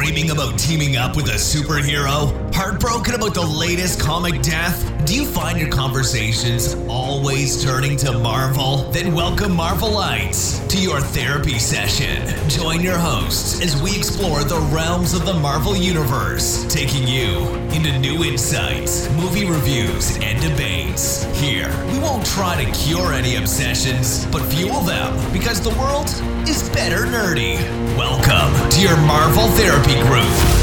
Dreaming about teaming up with a superhero? Heartbroken about the latest comic death? Do you find your conversations always turning to Marvel? Then welcome Marvelites to your therapy session. Join your hosts as we explore the realms of the Marvel Universe, taking you into new insights, movie reviews, and debates. Here, we won't try to cure any obsessions, but fuel them because the world is better nerdy. Welcome to your Marvel Therapy Group.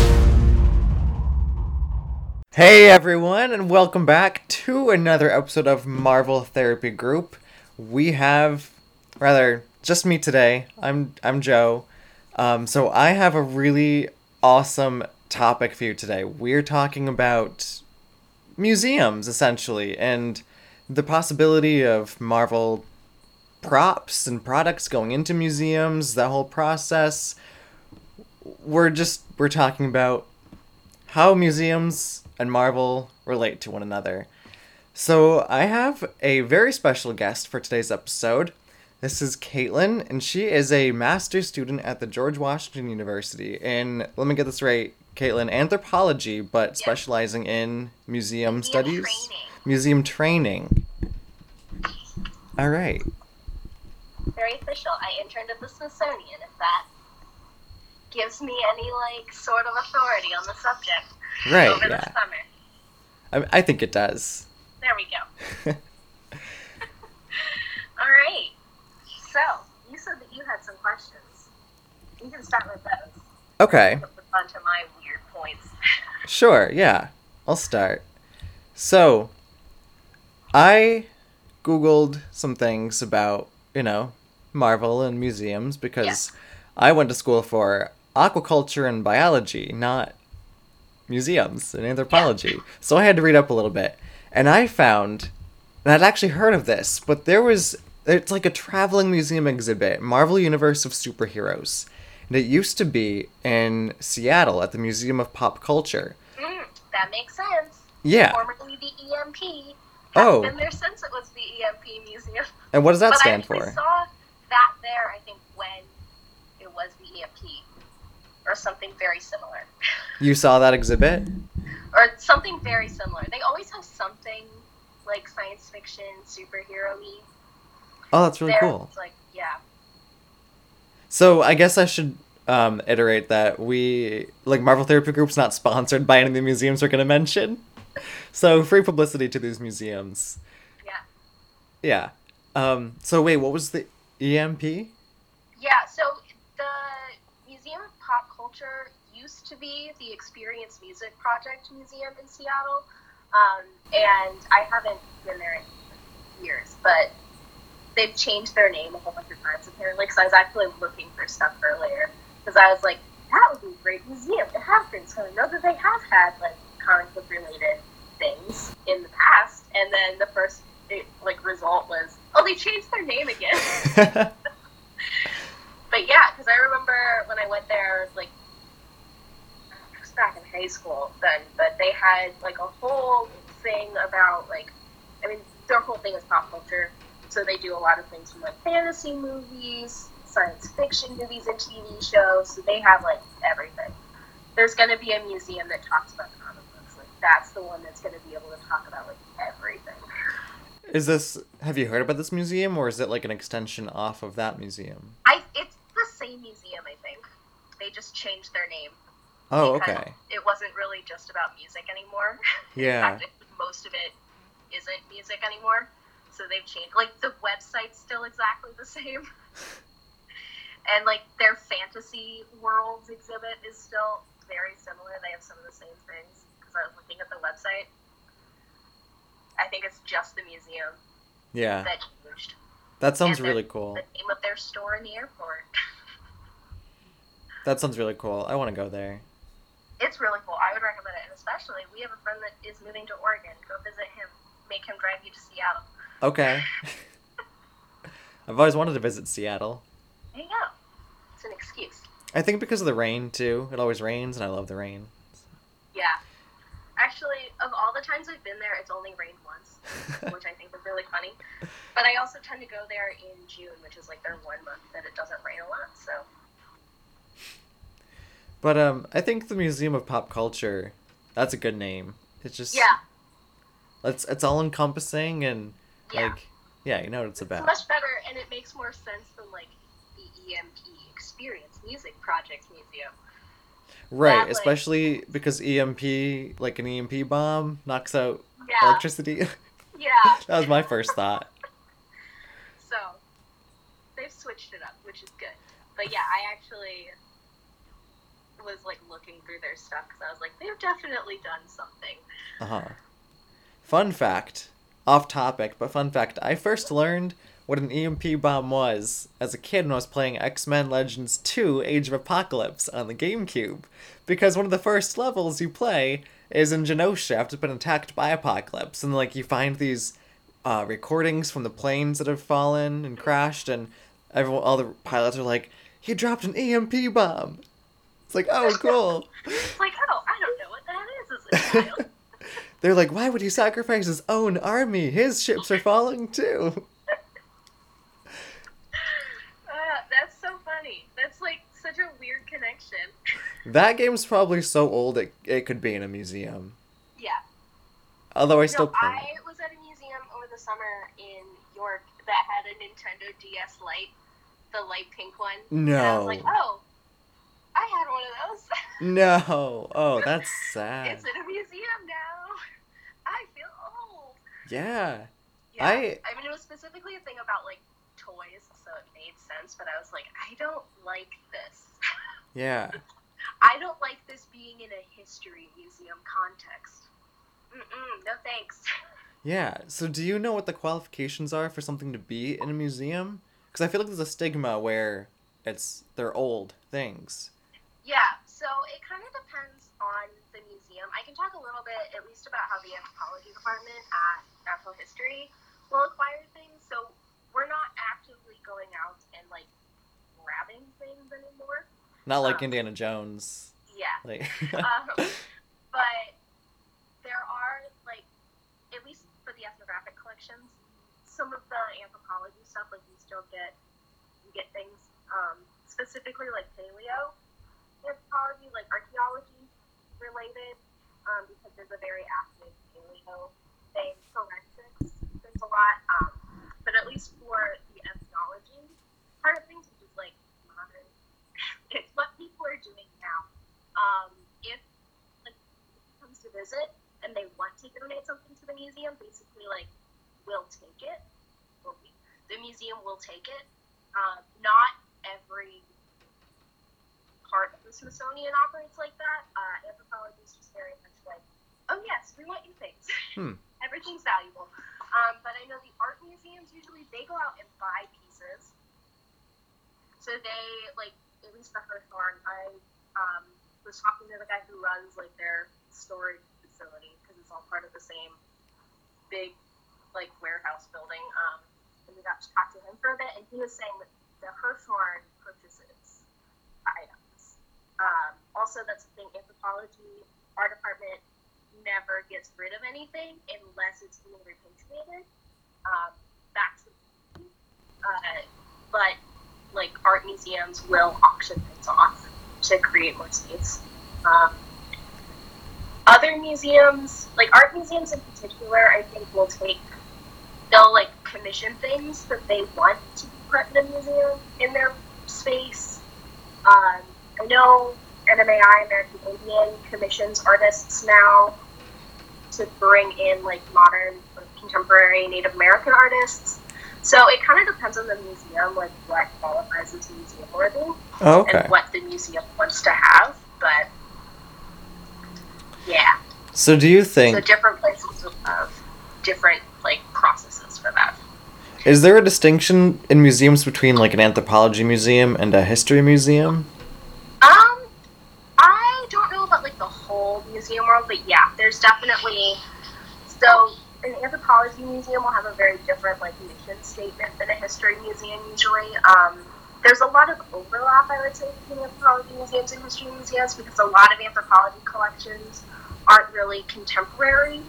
Hey everyone, and welcome back to another episode of Marvel Therapy Group. We have, rather, just me today. I'm I'm Joe. Um, so I have a really awesome topic for you today. We're talking about museums essentially, and the possibility of Marvel props and products going into museums. That whole process. We're just we're talking about how museums and Marvel relate to one another. So, I have a very special guest for today's episode. This is Caitlin, and she is a master's student at the George Washington University in, let me get this right, Caitlin, anthropology, but specializing in museum, Museum studies, training. museum training. All right. very official. I interned at the Smithsonian, if that gives me any like sort of authority on the subject Right, over yeah. the summer. I, I think it does. There we go. All right. So you said that you had some questions. You can start with those. Okay. Onto my weird points. Sure, yeah. I'll start. So, I Googled some things about, you know, Marvel and museums because I went to school for aquaculture and biology, not museums and anthropology. So I had to read up a little bit. And I found, and I'd actually heard of this, but there was, it's like a traveling museum exhibit, Marvel Universe of Superheroes. And it used to be in Seattle at the Museum of Pop Culture. Mm, that makes sense. Yeah. Formerly the EMP. Oh. been there since it was the EMP museum. And what does that but stand I for? saw that there, I think, when it was the EMP. Or something very similar. You saw that exhibit? or something very similar. They always have something like science fiction, superhero y. Oh, that's really cool. Like, yeah. So I guess I should um, iterate that we, like, Marvel Therapy Group's not sponsored by any of the museums we're going to mention. So free publicity to these museums. Yeah. Yeah. Um, so wait, what was the EMP? Yeah, so the Museum of Pop Culture used to be the Experience Music Project Museum in Seattle. Um, and I haven't been there in years, but they've changed their name a whole bunch of times apparently. Because I was actually looking for stuff earlier. Because I was like, that would be a great museum to have things. So I know that they have had like comic book related things in the past. And then the first it, like result was, oh, they changed their name again. but yeah, because I remember when I went there, like, I was back in high school then, but they had like a whole thing about like, I mean, their whole thing is pop culture, so they do a lot of things from like fantasy movies, science fiction movies, and TV shows. So they have like everything. There's going to be a museum that talks about comic books. Like that's the one that's going to be able to talk about like everything. is this, have you heard about this museum or is it like an extension off of that museum? I it's the same museum, I think. They just changed their name. Oh, okay. It wasn't really just about music anymore. Yeah. In fact, most of it isn't music anymore. So they've changed. Like the website's still exactly the same. and like their fantasy worlds exhibit is still very similar. They have some of the same things because I was looking at the website. I think it's just the museum Yeah. that changed. That sounds and really cool. The name of their store in the airport. That sounds really cool. I want to go there. It's really cool. I would recommend it, and especially we have a friend that is moving to Oregon. Go visit him. Make him drive you to Seattle. Okay. I've always wanted to visit Seattle. There you go. It's an excuse. I think because of the rain too. It always rains, and I love the rain. Yeah. Actually, of all the times I've been there, it's only rained once, which I think is really funny. But I also tend to go there in June, which is like their one month that it doesn't rain a lot. So But um, I think the Museum of Pop Culture, that's a good name. It's just Yeah, it's it's all encompassing and Yeah. like yeah, you know what it's it's about. much better, and it makes more sense than like the EMP Experience Music Project Museum. right, that, like- especially because EMP, like an EMP bomb, knocks out Yeah, electricity. yeah. that was my first thought. So they've switched it up, which is good. But yeah, I actually was like looking through their stuff because I was like, they've definitely done something. Uh huh. Fun fact, off topic, but fun fact: I first learned what an EMP bomb was as a kid when I was playing X Men Legends 2: Age of Apocalypse on the GameCube, because one of the first levels you play is in Genosha after it's been attacked by Apocalypse, and like you find these uh, recordings from the planes that have fallen and crashed, and everyone, all the pilots are like, "He dropped an EMP bomb." It's like, oh, cool. It's like, oh, I don't know what that is as a child. They're like, why would he sacrifice his own army? His ships are falling too. uh, that's so funny. That's like such a weird connection. That game's probably so old it, it could be in a museum. Yeah. Although I still no, play. I was at a museum over the summer in York that had a Nintendo DS Lite, the light pink one. And I No. was like, oh, I had one of those. No. Oh, that's sad. it's in a museum now. I feel old. Yeah. Yeah. I- I mean, it was specifically a thing about like toys, so it made sense. But I was like, I don't like this. Yeah. I don't like this being in a history museum context. Mm-mm, no thanks. Yeah. So do you know what the qualifications are for something to be in a museum? Because I feel like there's a stigma where it's they're old things. Yeah, so it kind of depends on the museum. I can talk a little bit, at least, about how the anthropology department at Natural History will acquire things. So we're not actively going out and like grabbing things anymore. Not like Um, Indiana Jones. Yeah, Like. um, but there are like, at least for the ethnographic collections, some of the anthropology stuff like you still get you get things um, specifically like paleo anthropology, like archaeology related, um, because there's a very active paleo thing. Forensics, there's a lot, um, but at least for the ethnology part of things, which is like modern, it's what people are doing now. Um, if like comes to visit and they want to donate something to the museum, basically like we'll take it. The museum will take it. Um, not every part of the Smithsonian operates like that. Uh, anthropology is just very much like, oh yes, we want you things. Hmm. Everything's valuable. Um, but I know the art museums usually they go out and buy pieces. So they like at least the Hirshhorn. I um, was talking to the guy who runs like their storage facility because it's all part of the same big like warehouse building. Um, and we got to talk to him for a bit, and he was saying that the Hirshhorn purchases items. Um, also, that's the thing. Anthropology, our department never gets rid of anything unless it's being repatriated um, back to the uh, but like art museums will auction things off to create more space. Um, other museums, like art museums in particular, I think will take they'll like commission things that they want to put in a museum in their space. Um, I know NMAI American Indian commissions artists now to bring in like modern or contemporary Native American artists. So it kind of depends on the museum, like what qualifies as museum worthy Oh, okay. and what the museum wants to have. But yeah, So do you think? so different places have different like processes for that. is there a distinction in museums between like an anthropology museum and a history museum? Um, I don't know about like the whole museum world, but yeah, there's definitely. So an anthropology museum will have a very different like mission statement than a history museum usually. Um, there's a lot of overlap, I would say, between anthropology museums and history museums because a lot of anthropology collections aren't really contemporary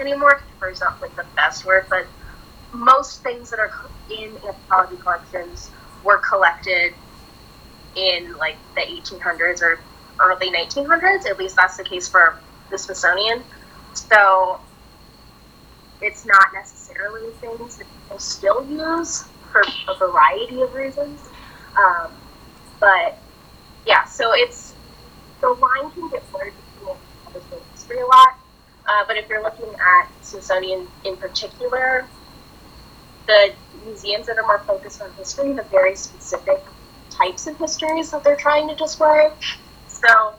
anymore. Contemporary is not like the best word, but most things that are in anthropology collections were collected in like the 1800s or early 1900s. At least that's the case for the Smithsonian. So it's not necessarily things that people still use for a variety of reasons. Um, but yeah, so it's the line can get blurred between history a lot. Uh, but if you're looking at Smithsonian in particular, the museums that are more focused on history have very specific types of histories that they're trying to display. So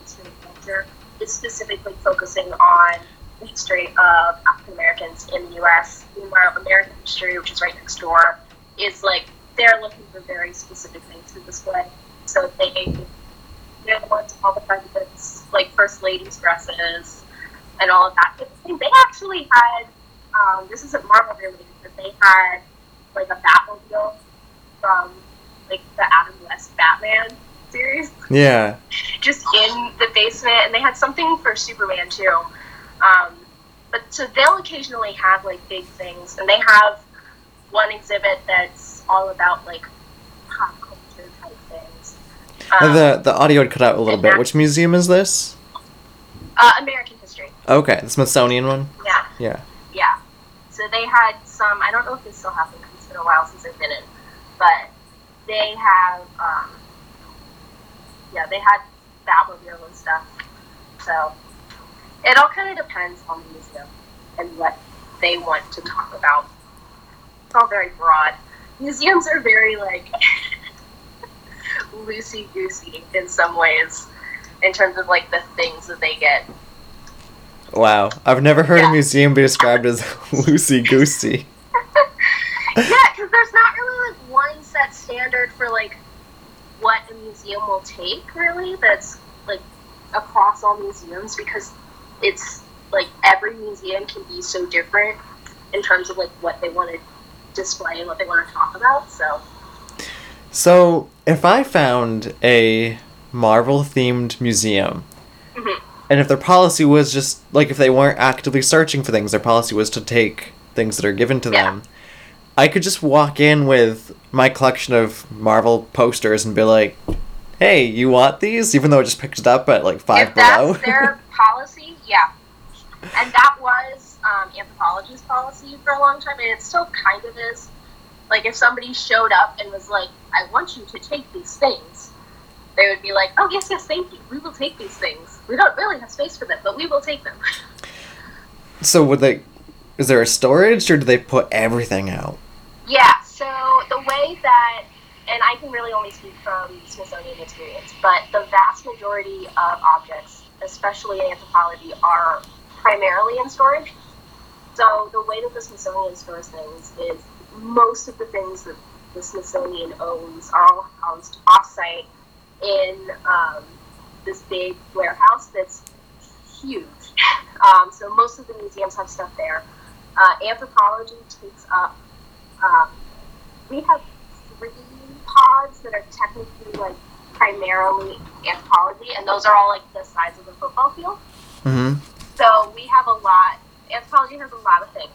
history culture is specifically focusing on the history of African Americans in the U.S. Meanwhile, American history, which is right next door, is like they're looking for very specific things to display. So they they're the all the presidents, like first ladies' dresses, and all of that. They actually had um, this isn't Marvel related, but they had like a Batmobile from like the Adam West Batman series. Yeah. Just in the basement, and they had something for Superman too. Um, but so they'll occasionally have like big things, and they have one exhibit that's all about like pop culture type things. Um, the the audio had cut out a little bit. Which museum is this? uh, American history. Okay, the Smithsonian one. Yeah. Yeah. Yeah. So they had some. I don't know if this still. 'cause It's been a while since I've been in, but they have. Um, yeah, they had Batmobile and stuff. So it all kind of depends on the museum and what they want to talk about. It's all very broad. Museums are very like loosey goosey in some ways, in terms of like the things that they get. Wow, I've never heard a museum be described as loosey goosey. yeah, because there's not really like one set standard for like what a museum will take. Really, that's like across all museums because it's like every museum can be so different in terms of like what they want to display and what they want to talk about. So So, if I found a Marvel themed museum, Mhm. and if their policy was just like if they weren't actively searching for things, their policy was to take things that are given to Yeah. them, I could just walk in with my collection of Marvel posters and be like, "Hey, you want these?" Even though I just picked it up at like five if below. that's their policy, yeah, and that was um, anthropology's policy for a long time, and it still kind of is. Like if somebody showed up and was like, "I want you to take these things," they would be like, "Oh yes, yes, thank you. We will take these things. We don't really have space for them, but we will take them." so would they? Is there a storage, or do they put everything out? Yeah, so the way that, and I can really only speak from Smithsonian experience, but the vast majority of objects, especially in anthropology, are primarily in storage. So the way that the Smithsonian stores things is most of the things that the Smithsonian owns are all housed offsite in um, this big warehouse that's huge. Um, so most of the museums have stuff there. Uh, anthropology takes up um, we have three pods that are technically like primarily anthropology, and those are all like the size of a football field. Mm-hmm. So we have a lot. Anthropology has a lot of things,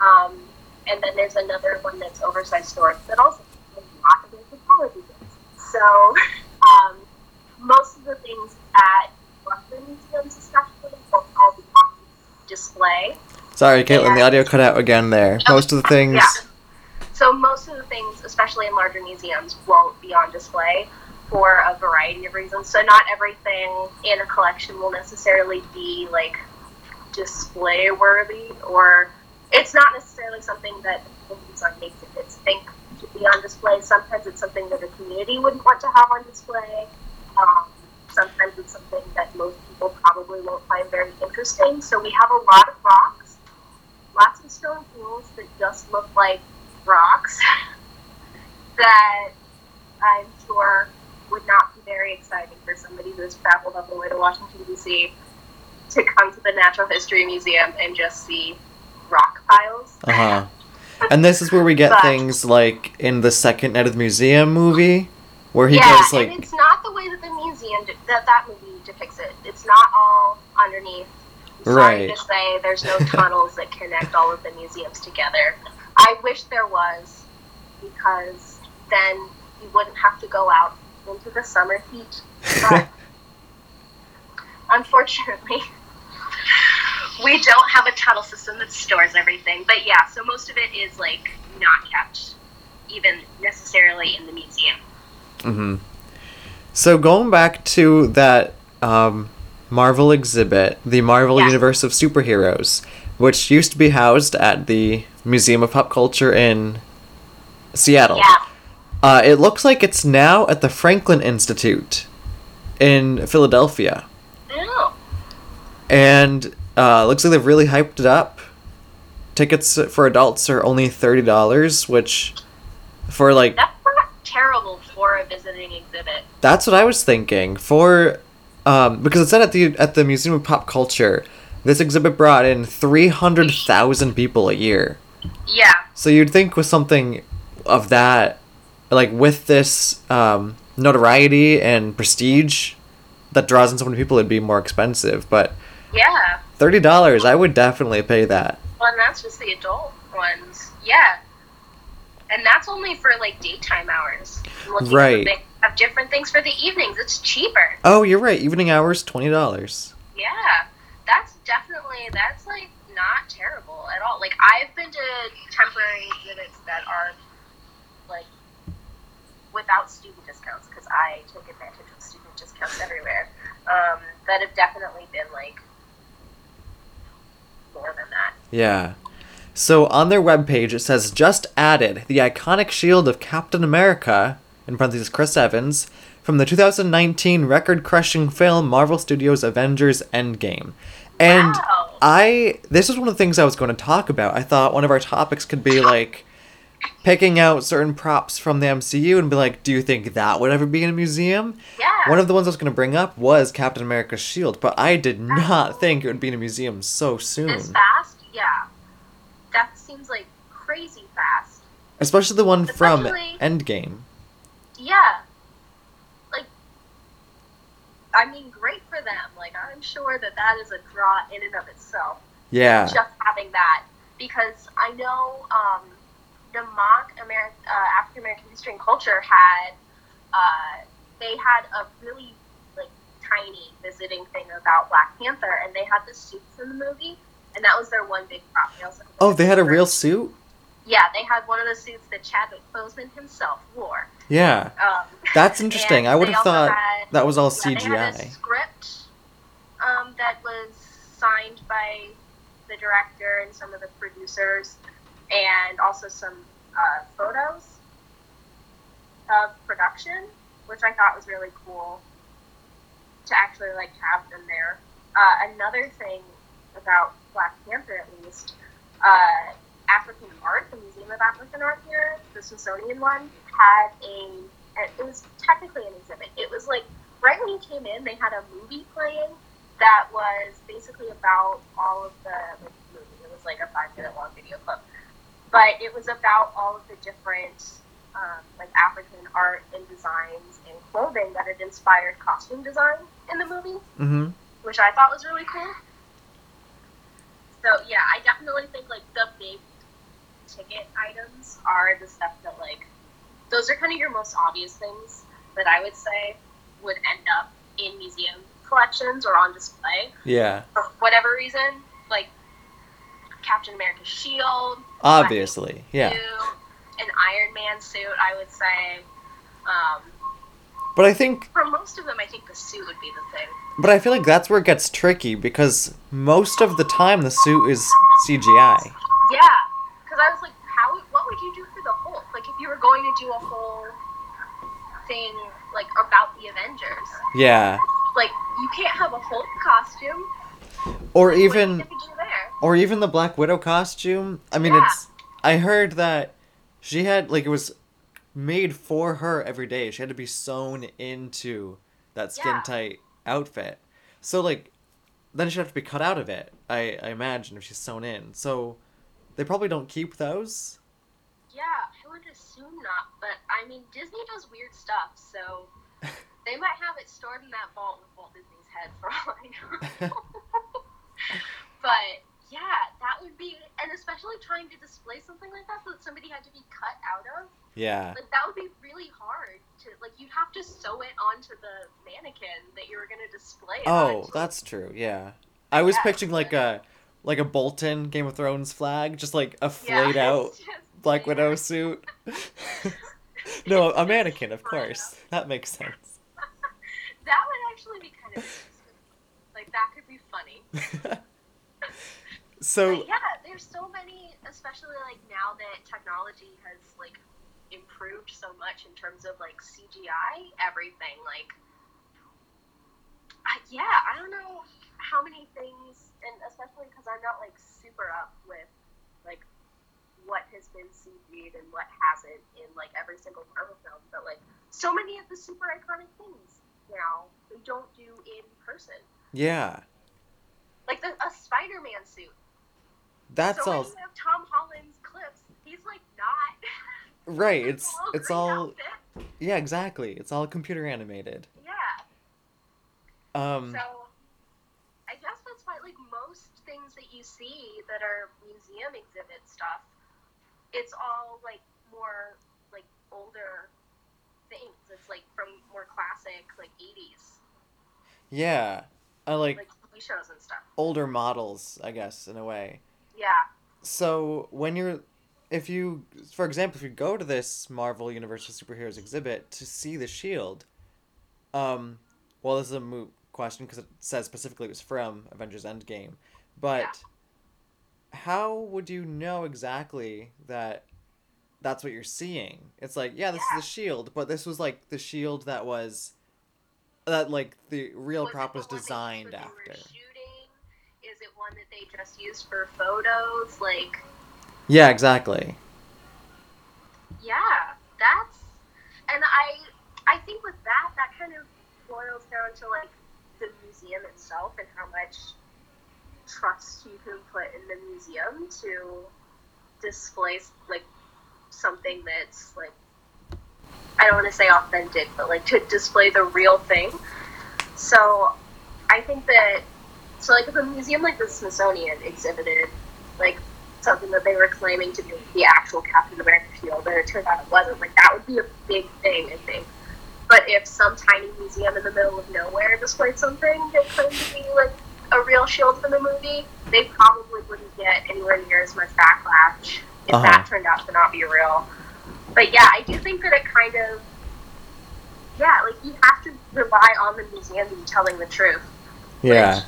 um, and then there's another one that's oversized storage that also has a lot of anthropology things. So um, most of the things at Western museums, especially, will all be on display. Sorry, Caitlin, the audio cut out again there. Most of the things. Yeah. So most of the things, especially in larger museums, won't be on display for a variety of reasons. So not everything in a collection will necessarily be like display worthy, or it's not necessarily something that the museum exhibits think should be on display. Sometimes it's something that the community wouldn't want to have on display. Um, sometimes it's something that most people probably won't find very interesting. So we have a lot of rocks lots of stone tools that just look like rocks that I'm sure would not be very exciting for somebody who has traveled all the way to Washington, D.C. to come to the Natural History Museum and just see rock piles. Uh huh. And this is where we get But- things like in the second Night of the Museum movie, where he yeah, goes like, and it's not the way that the museum de- that that movie depicts it. It's not all underneath. I'm sorry Right. to say, there's no tunnels that connect all of the museums together. I wish there was, because then you wouldn't have to go out into the summer heat. But unfortunately, we don't have a tunnel system that stores everything. But yeah, so most of it is like not kept even necessarily in the museum. Mm-hmm. So going back to that um, Marvel exhibit, the Marvel Yeah. Universe of Superheroes, which used to be housed at the Museum of Pop Culture in Seattle. Yeah. Uh, it looks like it's now at the Franklin Institute in Philadelphia. Oh. And uh, looks like they've really hyped it up. Tickets for adults are only $30, which for like That's not terrible for a visiting exhibit. That's what I was thinking. For um, because it said at the at the Museum of Pop Culture, this exhibit brought in three hundred thousand people a year. Yeah. So you'd think with something of that, like with this um, notoriety and prestige that draws in so many people, it'd be more expensive. But Yeah. thirty dollars, I would definitely pay that. Well, and that's just the adult ones. Yeah. And that's only for like daytime hours. I'm looking at the Right. thing- Have different things for the evenings. It's cheaper. Oh, you're right. Evening hours, twenty dollars. Yeah. That's definitely that's like not terrible at all. Like I've been to temporary exhibits that are like without student discounts because I take advantage of student discounts everywhere. Um, that have definitely been like more than that. Yeah. So on their webpage, it says just added the iconic shield of Captain America, in parentheses Chris Evans, from the 2019 record crushing film Marvel Studios' Avengers Endgame. And Wow. I, this is one of the things I was going to talk about. I thought one of our topics could be like picking out certain props from the MCU and be like, do you think that would ever be in a museum? Yeah. One of the ones I was going to bring up was Captain America's shield, but I did not think it would be in a museum so soon. This fast? Yeah. That seems like crazy fast. Especially the one from Especially- Endgame. Yeah. Like, I mean, great for them. Like, I'm sure that that is a draw in and of itself. Yeah. Just having that. Because I know um, the mock Ameri- uh, African American history and culture had, uh, they had a really, like, tiny visiting thing about Black Panther, and they had the suits in the movie. And that was their one big prop. Also Oh, they had a real suit? Yeah, they had one of the suits that Chadwick Boseman himself wore. Yeah. Um, That's interesting. I would have thought had- that was all yeah, They had a CGI. script um, that was signed by the director and some of the producers, and also some uh, photos of production, which I thought was really cool to actually like have them there. Uh, another thing about Black Panther, at least, uh, Museum African Art here, the Smithsonian one, had a. It was technically an exhibit. It was like right when you came in, they had a movie playing that was basically about all of the like, movie. It was like a five minute long video clip, but it was about all of the different um, like African art and designs and clothing that had inspired costume design in the movie Mm-hmm. which I thought was really cool. So yeah, I definitely think like the big ticket items are the stuff that like those are kind of your most obvious things that I would say would end up in museum collections or on display Yeah. for whatever reason, like Captain America's shield, Obviously. Yeah. suit, an Iron Man suit. I would say. Um, But I think for most of them, I think the suit would be the thing. but I feel like that's where it gets tricky because most of the time the suit is CGI. Yeah, because I was like, how? What would you do for the Hulk? Like, if you were going to do a whole thing like about the Avengers, Yeah. like you can't have a Hulk costume. Or you even gonna do there? or even the Black Widow costume. I mean, Yeah. it's. I heard that she had like it was made for her every day. She had to be sewn into that skin Yeah. tight outfit. So like, then she'd have to be cut out of it. I I imagine if she's sewn in. So they probably don't keep those. Yeah, I would assume not. But I mean, Disney does weird stuff, so they might have it stored in that vault with Walt Disney's head for all I know. but yeah, that would be, and especially trying to display something like that that somebody had to be cut out of. Yeah. Like that would be really hard to like. You'd have to sew it onto the mannequin that you were gonna display. Oh, on. that's true. Yeah. I was Yeah. picturing like a like a Bolton Game of Thrones flag, just like a Yeah, flayed out Black Widow suit. no, a mannequin, of course. That makes sense. That would actually be kind of. Like that could be funny. so But yeah, there's so many, especially like now that technology has like improved so much in terms of like CGI, everything. Like, I, yeah, I don't know how many things, and especially because I'm not like super up with like what has been CG'd and what hasn't in like every single Marvel film, but like so many of the super iconic things now they don't do in person. yeah, Like the, a Spider-Man suit. that's so all you have Tom Holland's clips, he's like not. right. It's it's all outfit. yeah, exactly. It's all computer animated. Yeah. Um, So, I guess that's why like most things that you see that are museum exhibit stuff, it's all like more like older things. It's like from more classic like 80s yeah, I like like TV shows and stuff. older models, I guess, in a way. Yeah. So when you're, if you, for example, if you go to this Marvel Universe of Superheroes exhibit to see the Shield, um, well, this is a moot question because it says specifically it was from Avengers Endgame, but how would you know exactly that that's what you're seeing? It's like, yeah, this Yeah. is the Shield, but this was like the Shield that was, that like the real Was prop was designed they after. Shooting? Is it one that they just used for photos? Like. Yeah, exactly. Yeah, that's and I I think with that that kind of boils down to like the museum itself and how much trust you can put in the museum to display like something that's like I don't want to say authentic, but like to display the real thing. So I think that so like if a museum like the Smithsonian exhibited like something that they were claiming to be the actual Captain America shield, and it turned out it wasn't. Like that would be a big thing, I think. But if some tiny museum in the middle of nowhere displayed something they claimed to be like a real shield from the movie, they probably wouldn't get anywhere near as much backlash if Uh-huh. that turned out to not be real. But yeah, I do think that it kind of yeah, like you have to rely on the museum to be telling the truth. Yeah.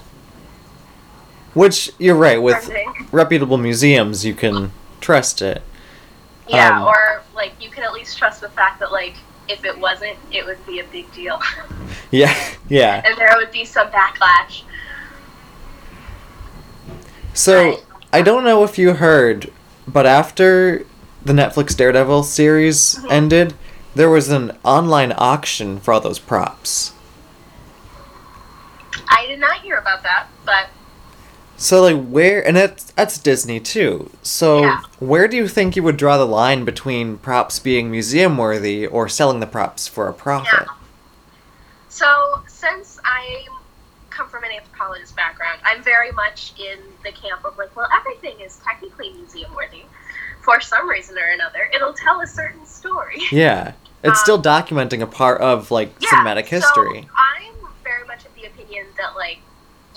Which you're right with reputable museums, you can trust it. Yeah, Um, or like you can at least trust the fact that like if it wasn't, it would be a big deal, Yeah, yeah. and there would be some backlash. So Right. I don't know if you heard, but after the Netflix Daredevil series Mhm. ended, there was an online auction for all those props. I did not hear about that, but So like where and that's that's Disney too. So Yeah. where do you think you would draw the line between props being museum worthy or selling the props for a profit? Yeah. so since I come from an anthropologist background, I'm very much in the camp of like, well, everything is technically museum worthy. For some reason or another, it'll tell a certain story. Yeah. It's Um, still documenting a part of like Yeah, cinematic history. So I'm very much of the opinion that like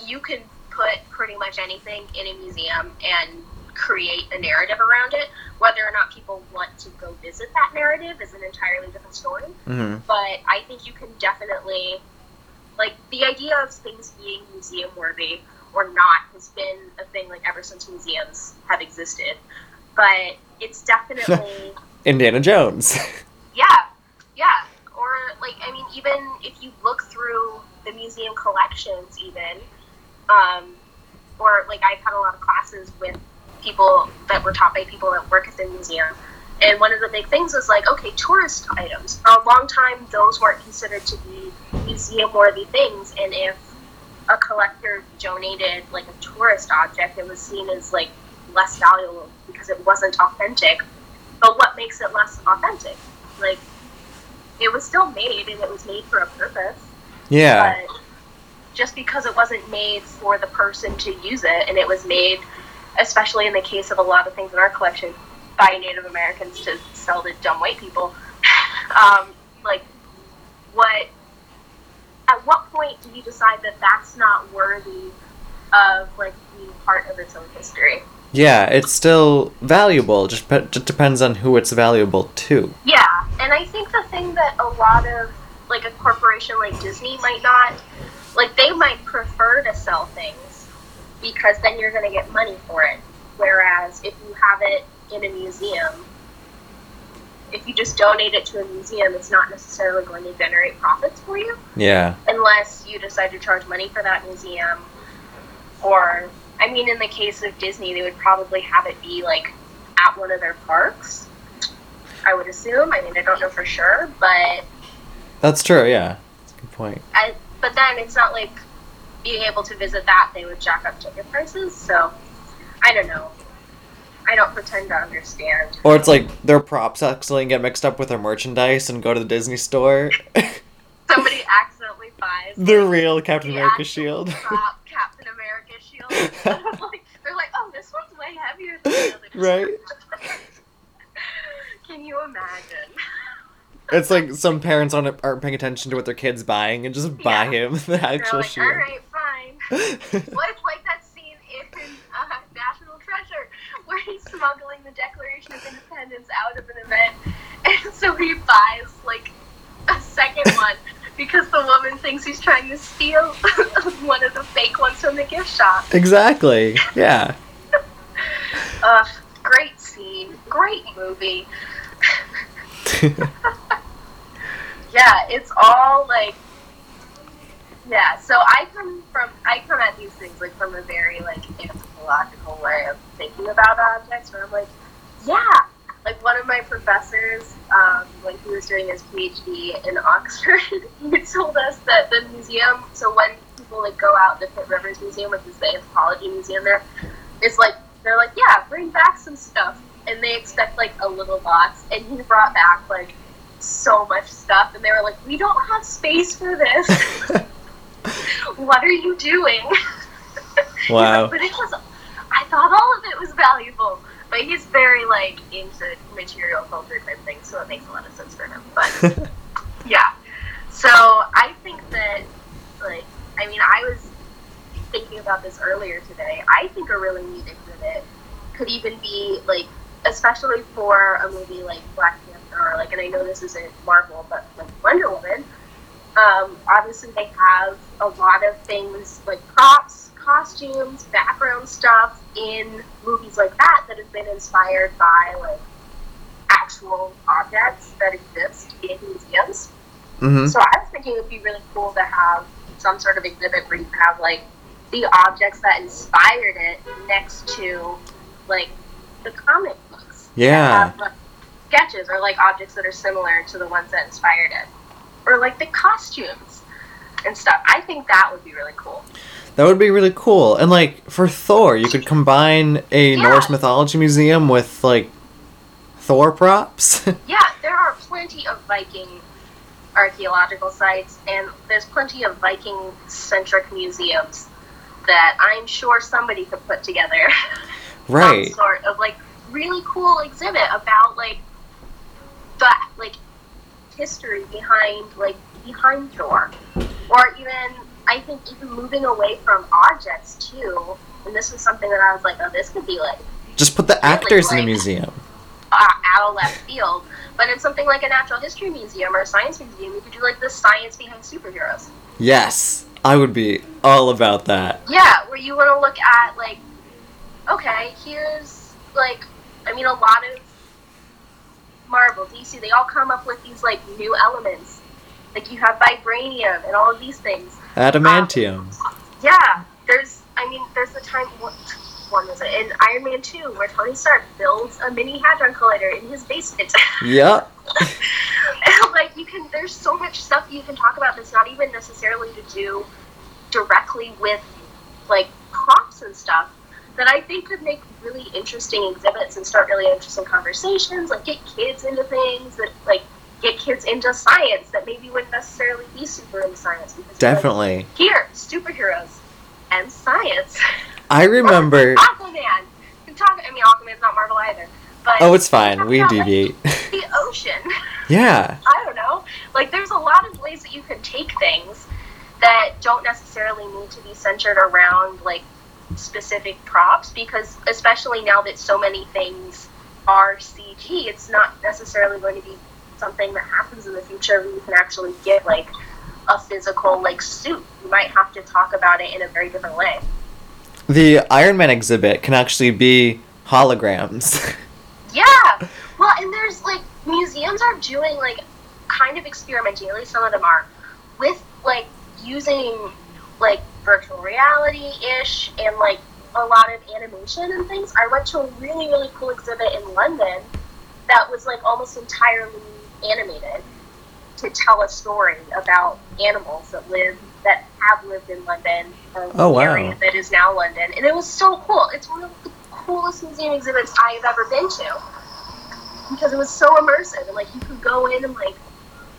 you can put pretty much anything in a museum and create a narrative around it. Whether or not people want to go visit that narrative is an entirely different story. hmm But I think you can definitely like the idea of things being museum worthy or not has been a thing like ever since museums have existed. But it's definitely Indiana Jones. yeah, yeah. Or like I mean, even if you look through the museum collections, even, um, or like I've had a lot of classes with people that were taught by people that work at the museum, and one of the big things is like, okay, tourist items. For a long time, those weren't considered to be museum-worthy things, and if a collector donated like a tourist object, it was seen as like less valuable because it wasn't authentic. But what makes it less authentic? Like, it was still made and it was made for a purpose. yeah. But just because it wasn't made for the person to use it and it was made especially in the case of a lot of things in our collection, by Native Americans to sell to dumb white people. um, like, what? At what point do you decide that that's not worthy of like being part of its own history? Yeah, it's still valuable. Just pe- just depends on who it's valuable to. Yeah, and I think the thing that a lot of like a corporation like Disney might not like they might prefer to sell things because then you're going to get money for it. Whereas if you have it in a museum, if you just donate it to a museum, it's not necessarily going to generate profits for you Yeah. unless you decide to charge money for that museum. Or, I mean, in the case of Disney, they would probably have it be like at one of their parks. I would assume. I mean, I don't know for sure, but That's true, yeah. That's a good point. I, but then it's not like being able to visit that they would jack up ticket prices. So I don't know. I don't pretend to understand. Or it's like their props accidentally get mixed up with their merchandise and go to the Disney store. Somebody accidentally buys the real Captain the America shield. prop Captain America shield. like, they're like, oh, this one's way heavier than the others. Right. Can you imagine? It's like some parents aren't, aren't paying attention to what their kid's buying and just buy Yeah. him the actual like, shield. all right, fine. Well, it's like he's smuggling the Declaration of Independence out of an event, and so he buys like a second one because the woman thinks he's trying to steal one of the fake ones from the gift shop. exactly. Yeah. Ugh, great scene, great movie. Yeah, it's all like yeah. So I come from I come at these things like from a very like anthropological way of thinking about objects, where I'm like, yeah. Like one of my professors, um, when he was doing his PhD in Oxford, he told us that the museum. So when people like go out to Pitt Rivers Museum, which is the anthropology museum there, it's like they're like, yeah, bring back some stuff, and they expect like a little box, and he brought back like so much stuff, and they were like, we don't have space for this. what are you doing? Wow. but it was, I thought all of it was valuable. But he's very like into material culture type thing, so it makes a lot of sense for him. But yeah, so I think that like, I mean, I was thinking about this earlier today. I think a really neat exhibit could even be like, especially for a movie like Black Panther, or like, and I know this isn't Marvel, but like Wonder Woman. Um, obviously, they have a lot of things like props, costumes, background stuff in movies like that that have been inspired by like actual objects that exist in museums. hmm So I was thinking it would be really cool to have some sort of exhibit where you have like the objects that inspired it next to like the comic books. Yeah. have, like, sketches or like objects that are similar to the ones that inspired it. Or like the costumes and stuff. I think that would be really cool. That would be really cool. And like for Thor, you could combine a Yeah. Norse mythology museum with like Thor props. Yeah, there are plenty of Viking archaeological sites, and there's plenty of Viking centric museums that I'm sure somebody could put together right. some sort of like really cool exhibit about like the like history behind like behind Thor, or even I think even moving away from objects too. And this was something that I was like, oh, this could be like Just put the actors in the museum. uh, out of left field. But in something like a natural history museum or a science museum, you could do like the science behind superheroes. Yes. I would be all about that. Yeah, where you want to look at like, okay, here's like, I mean, a lot of Marvel, DC, they all come up with these like new elements. Like you have vibranium and all of these things. Adamantium. Um, yeah, there's, I mean, there's the time. What one was it in Iron Man Two where Tony Stark builds a mini hadron collider in his basement. Yep. like you can there's so much stuff you can talk about that's not even necessarily to do directly with like props and stuff that I think could make really interesting exhibits and start really interesting conversations, like get kids into things that like get kids into science that maybe wouldn't necessarily be super into science because you're like, Definitely. here, superheroes and science. I remember Aquaman. talk. I mean, Aquaman's not Marvel either. But Oh, it's fine. We about, like, deviate. the ocean. yeah. I don't know. Like, there's a lot of ways that you can take things that don't necessarily need to be centered around like specific props because especially now that so many things are CG, it's not necessarily going to be something that happens in the future where you can actually get like a physical like suit. You might have to talk about it in a very different way. The Iron Man exhibit can actually be holograms. Yeah. Well, and there's like museums are doing like kind of experimenting. At least some of them are with like using like virtual reality ish and like a lot of animation and things. I went to a really really cool exhibit in London that was like almost entirely animated to tell a story about animals that live that have lived in London or Oh, wow. area that is now London, and it was so cool. It's one of the coolest museum exhibits I have ever been to because it was so immersive and like you could go in and like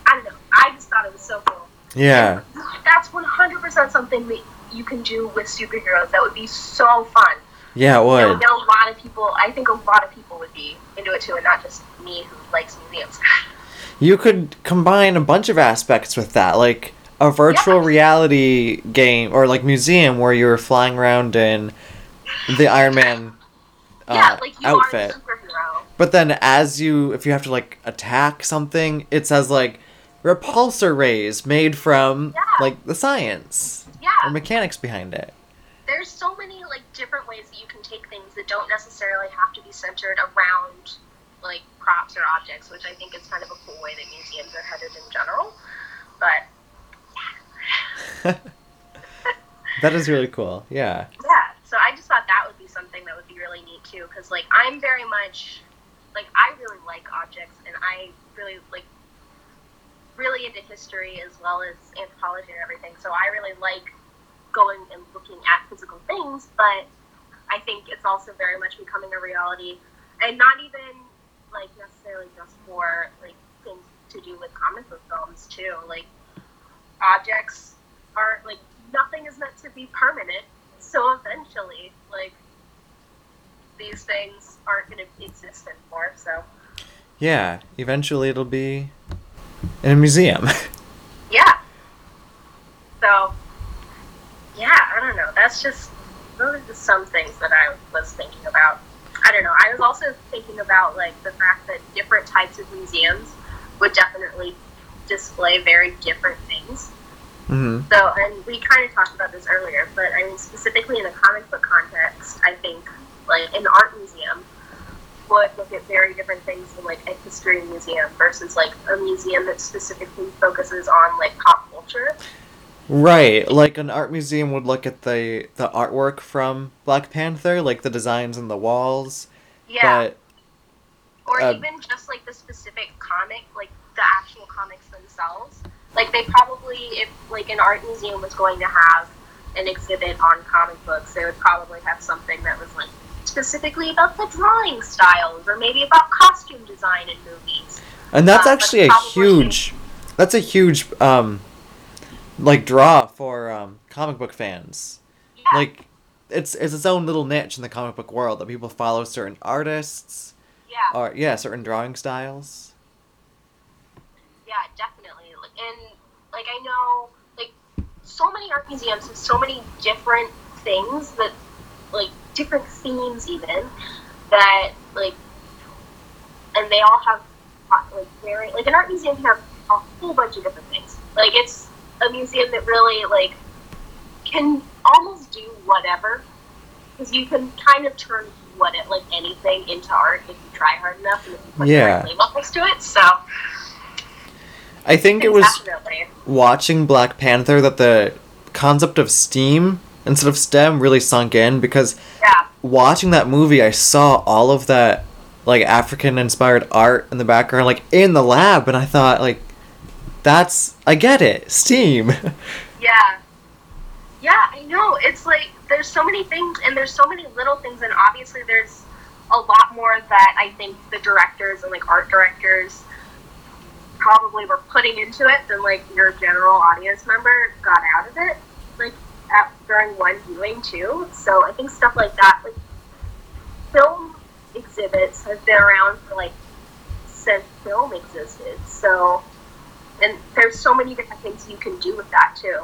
I don't know. I just thought it was so cool. Yeah. That's 100% something that you can do with superheroes. That would be so fun. Yeah, it would. know a lot of people. I think a lot of people would be into it too, and not just me who likes museums. You could combine a bunch of aspects with that, like a virtual Yeah. reality game or like museum where you're flying around in the Iron Man uh, yeah, like you outfit. are a superhero. But then as you if you have to like attack something, it says like repulsor rays made from Yeah. like the science or mechanics behind it. there's so many like different ways that you can take things that don't necessarily have to be centered around like props or objects, which I think is kind of a cool way that museums are headed in general. But that is really cool. Yeah. yeah, so I just thought that would be something that would be really neat too, because like I'm very much like I really like objects, and I really like really into history as well as anthropology and everything. So I really like going and looking at physical things, but I think it's also very much becoming a reality, and not even like necessarily just for like things to do with comic book films too. Like objects are like nothing is meant to be permanent, so eventually, like these things aren't going to exist anymore. So Yeah. Eventually it'll be in a museum. yeah. So yeah, I don't know. That's just those are just some things that I was thinking about. I don't know. I was also thinking about like the fact that different types of museums would definitely display very different things. hmm So, and we kind of talked about this earlier, but I mean, specifically in a comic book context, I think like an art museum would look at very different things than like a history museum versus like a museum that specifically focuses on like pop culture. Right, like an art museum would look at the the artwork from Black Panther, like the designs on the walls. Yeah, But or uh, even just like the specific comic, like the actual comics themselves. Like they probably, if like an art museum was going to have an exhibit on comic books, they would probably have something that was like specifically about the drawing styles, or maybe about costume design in movies. and that's Uh, actually a huge that's a huge um like draw for um comic book fans. Yeah, Like it's it's its own little niche in the comic book world that people follow certain artists yeah, or yeah, certain drawing styles. yeah, definitely. Like, and like I know, like so many art museums have so many different things that, like different themes even that like, and they all have like very like an art museum can have a whole bunch of different things. Like it's a museum that really like can almost do whatever because you can kind of turn what it like anything into art if you try hard enough and if you put Yeah. the right labels to it. So I think it was watching Black Panther that the concept of steam instead of STEM really sunk in because Yeah, watching that movie, I saw all of that like African inspired art in the background, like in the lab, and I thought like that's I get it, steam. yeah, yeah. I know. It's like there's so many things, and there's so many little things, and obviously there's a lot more that I think the directors and like art directors probably were putting into it than like your general audience member got out of it, like at, during one viewing too. So I think stuff like that, like film exhibits have been around for like since film existed. So, and there's so many different things you can do with that too.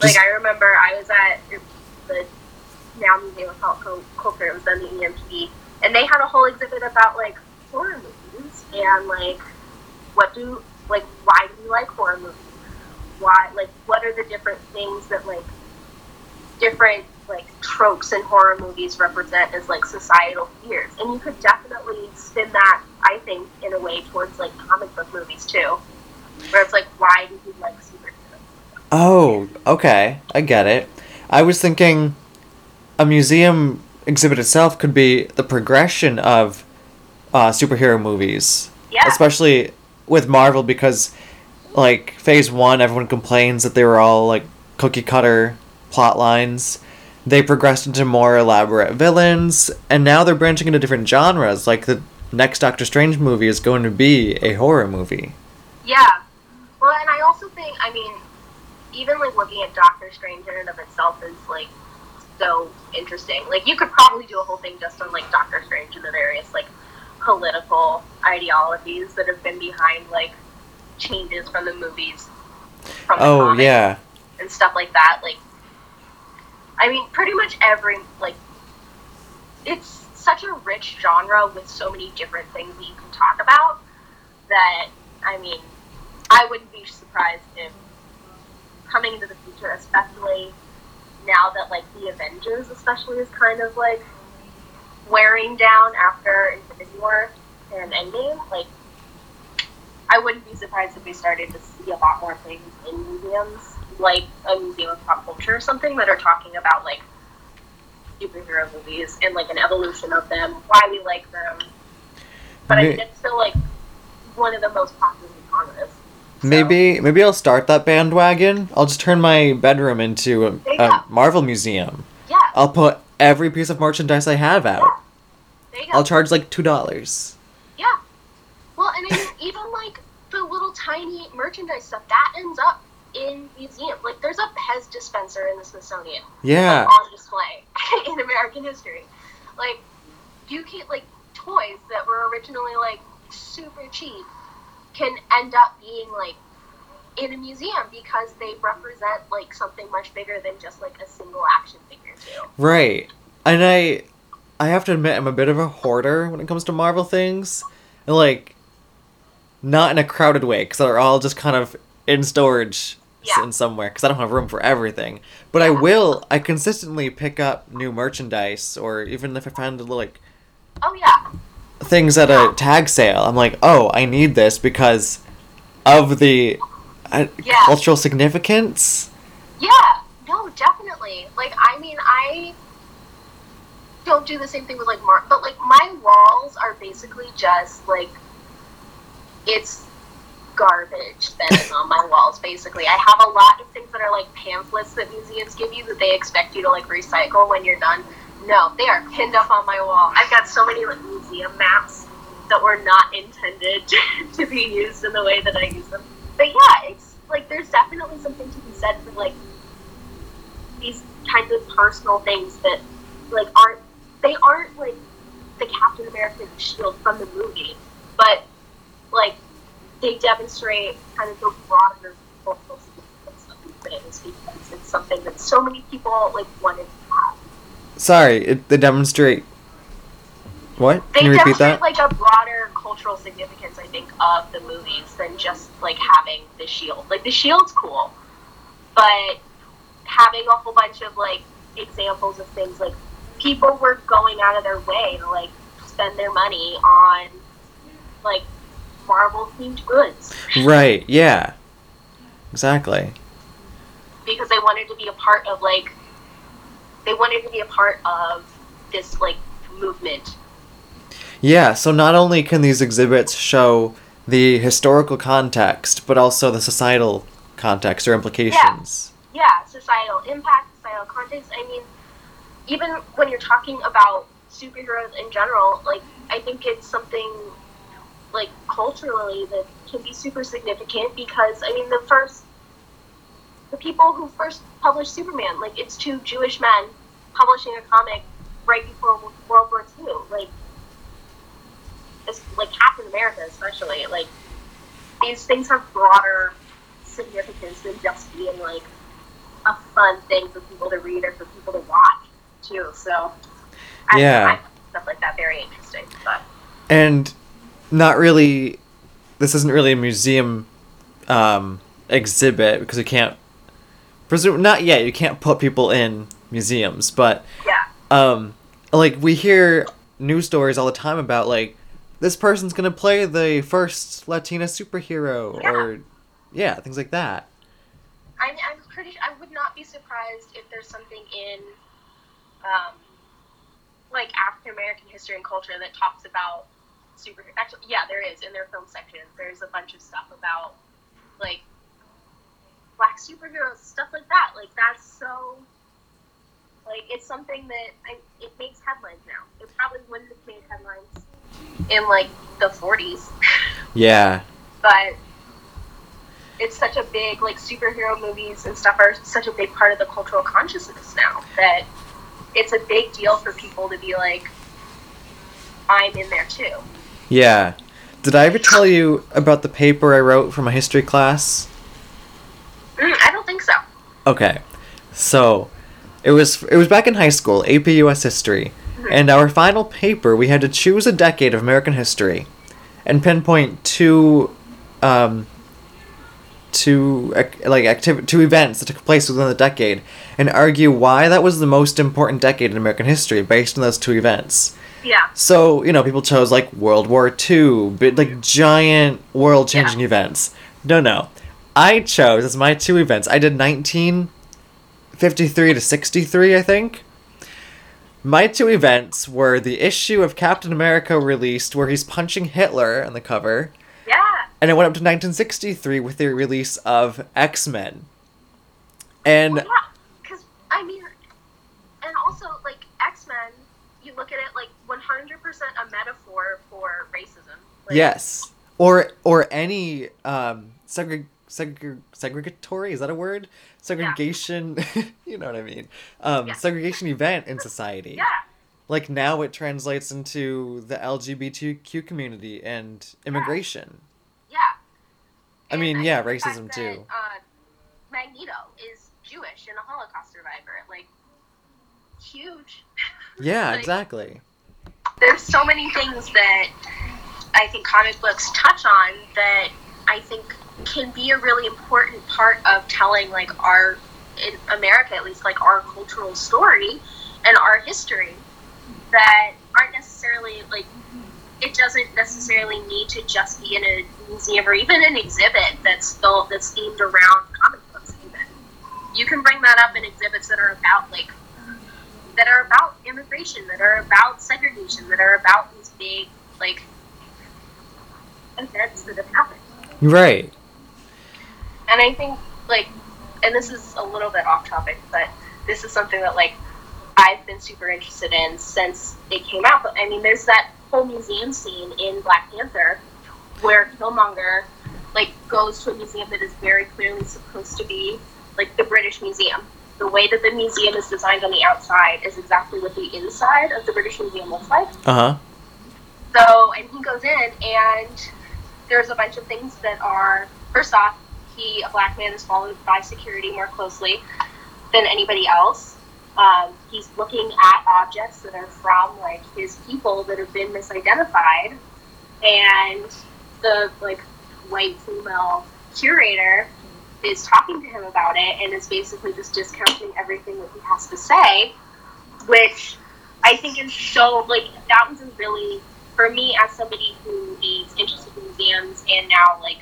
Like I remember I was at the now Museum of Cul- Culture. It was then the EMP, and they had a whole exhibit about like horror movies and like what do like why do you like horror movies? Why like what are the different things that like different like tropes in horror movies represent as like societal fears? And you could definitely spin that, I think, in a way towards like comic book movies too, where it's like why do you like superheroes? Oh, okay. I get it. I was thinking a museum exhibit itself could be the progression of uh, superhero movies. Yeah. Especially with Marvel because, like, phase one, everyone complains that they were all, like, cookie cutter plot lines. They progressed into more elaborate villains, and now they're branching into different genres. Like, the next Doctor Strange movie is going to be a horror movie. Yeah. Well, and I also think, I mean, even like looking at Doctor Strange in and of itself is like so interesting. Like, you could probably do a whole thing just on like Doctor Strange and the various like political ideologies that have been behind like changes from the movies. From Oh, comics yeah. and stuff like that. Like, I mean, pretty much every like, it's such a rich genre with so many different things that you can talk about that I mean, I wouldn't be surprised if coming into the future, especially now that like the Avengers, especially, is kind of like wearing down after Infinity War and Endgame, like. I wouldn't be surprised if we started to see a lot more things in museums, like a museum of pop culture or something, that are talking about like superhero movies and like an evolution of them, why we like them. But I May- think it's still like one of the most popular genres. So- Maybe maybe I'll start that bandwagon. I'll just turn my bedroom into a, a. Marvel museum. Yeah. I'll put every piece of merchandise I have out. yeah. There you go. I'll charge like two dollars. Yeah. Well, and I mean, even like the little tiny merchandise stuff that ends up in museum. Like, there's a Pez dispenser in the Smithsonian. Yeah. like, on display in American history. Like, you can like toys that were originally like super cheap can end up being like in a museum because they represent like something much bigger than just like a single action figure too. Right. And I I have to admit I'm a bit of a hoarder when it comes to Marvel things. And like not in a crowded way cuz they're all just kind of in storage Yeah. in somewhere cuz I don't have room for everything. But I will I consistently pick up new merchandise or even if I find a little like Oh yeah, things at a tag sale. I'm like, "Oh, I need this because of the uh, Yeah. cultural significance." yeah, no, definitely. Like, I mean, I don't do the same thing with like Mark, but like my walls are basically just like it's garbage that is on my walls basically. I have a lot of things that are like pamphlets that museums give you that they expect you to like recycle when you're done. No they are pinned up on my wall. I've got so many like museum maps that were not intended to be used in the way that i use them. But yeah it's like there's definitely something to be said for like these kinds of personal things that like aren't they aren't like the captain america shield from the movie. But like they demonstrate kind of the broader cultural significance of these things because it's something that so many people like wanted to have. Sorry, it, they demonstrate What? They Can you repeat that? like a broader cultural significance, I think, of the movies than just like having the shield. Like the shield's cool, but having a whole bunch of like examples of things like people were going out of their way to like spend their money on like Marvel themed goods Right, yeah. Exactly. because they wanted to be a part of like they wanted to be a part of this like movement. Yeah, so not only can these exhibits show the historical context, but also the societal context or implications. Yeah, societal impact, societal context. I mean, even when you're talking about superheroes in general, like I think it's something like culturally that can be super significant because I mean the first the people who first published Superman, like it's two Jewish men publishing a comic right before World War II. Like, it's, like Captain America, especially. Like, these things have broader significance than just being like a fun thing for people to read or for people to watch too. So, I, Yeah. I find stuff like that very interesting. But and not really this isn't really a museum um, exhibit because you can't presume not yet you can't put people in museums but yeah, um like we hear news stories all the time about like this person's gonna play the first latina superhero Yeah. or yeah things like that I'm, I'm pretty. I would not be surprised if there's something in, um, like African American history and culture that talks about super. Actually, yeah, there is in their film section. There's a bunch of stuff about like black superheroes, stuff like that. Like that's so. Like it's something that I, it makes headlines now. It probably wouldn't have made headlines in like the 40s, yeah but it's such a big like superhero movies and stuff are such a big part of the cultural consciousness now that it's a big deal for people to be like i'm in there too yeah. Did i ever tell you about the paper i wrote for my history class? Mm, i don't think so. Okay, so it was it was back in high school, AP US History, and our final paper we had to choose a decade of American history, and pinpoint two, um, two like activ- two events that took place within the decade, and argue why that was the most important decade in American history based on those two events. Yeah So, you know, people chose like World War II, bit like giant world changing Yeah. events. No, no. I chose as my two events. I did 1953 to 63, I think. My two events were the issue of Captain America released where he's punching Hitler on the cover, yeah and it went up to 1963 with the release of X-Men. And well, yeah because i mean and also like x-men you look at it like 100% a metaphor for racism like, Yes. Or or any um segre- segre- segregatory is that a word? Segregation, you know what I mean. Um Yeah. segregation event in society. yeah Like now it translates into the LGBTQ community and immigration. yeah I And mean, yeah, racism that, too. Uh, Magneto is Jewish and a Holocaust survivor. Like, huge. Yeah, Like- exactly. There's so many things that I think comic books touch on that I think can be a really important part of telling, like, our, in America at least, like, our cultural story and our history that aren't necessarily, like, it doesn't necessarily need to just be in a museum or even an exhibit that's built that's themed around comic books even. You can bring that up in exhibits that are about like that are about immigration that are about segregation that are about these big like events that have happened Right. and I think like, and this is a little bit off topic, but this is something that like I've been super interested in since it came out. But I mean, there's that whole museum scene in Black Panther where Killmonger like goes to a museum that is very clearly supposed to be like the British Museum. The way that the museum is designed on the outside is exactly what the inside of the British Museum looks like. Uh-huh. So, and he goes in, and there's a bunch of things that are, first off, he, a black man, is followed by security more closely than anybody else. Um, he's looking at objects that are from, like, his people that have been misidentified, and the, like, white female curator is talking to him about it and is basically just discounting everything that he has to say, which I think is so, like, that was a really for me as somebody who is interested in museums and now like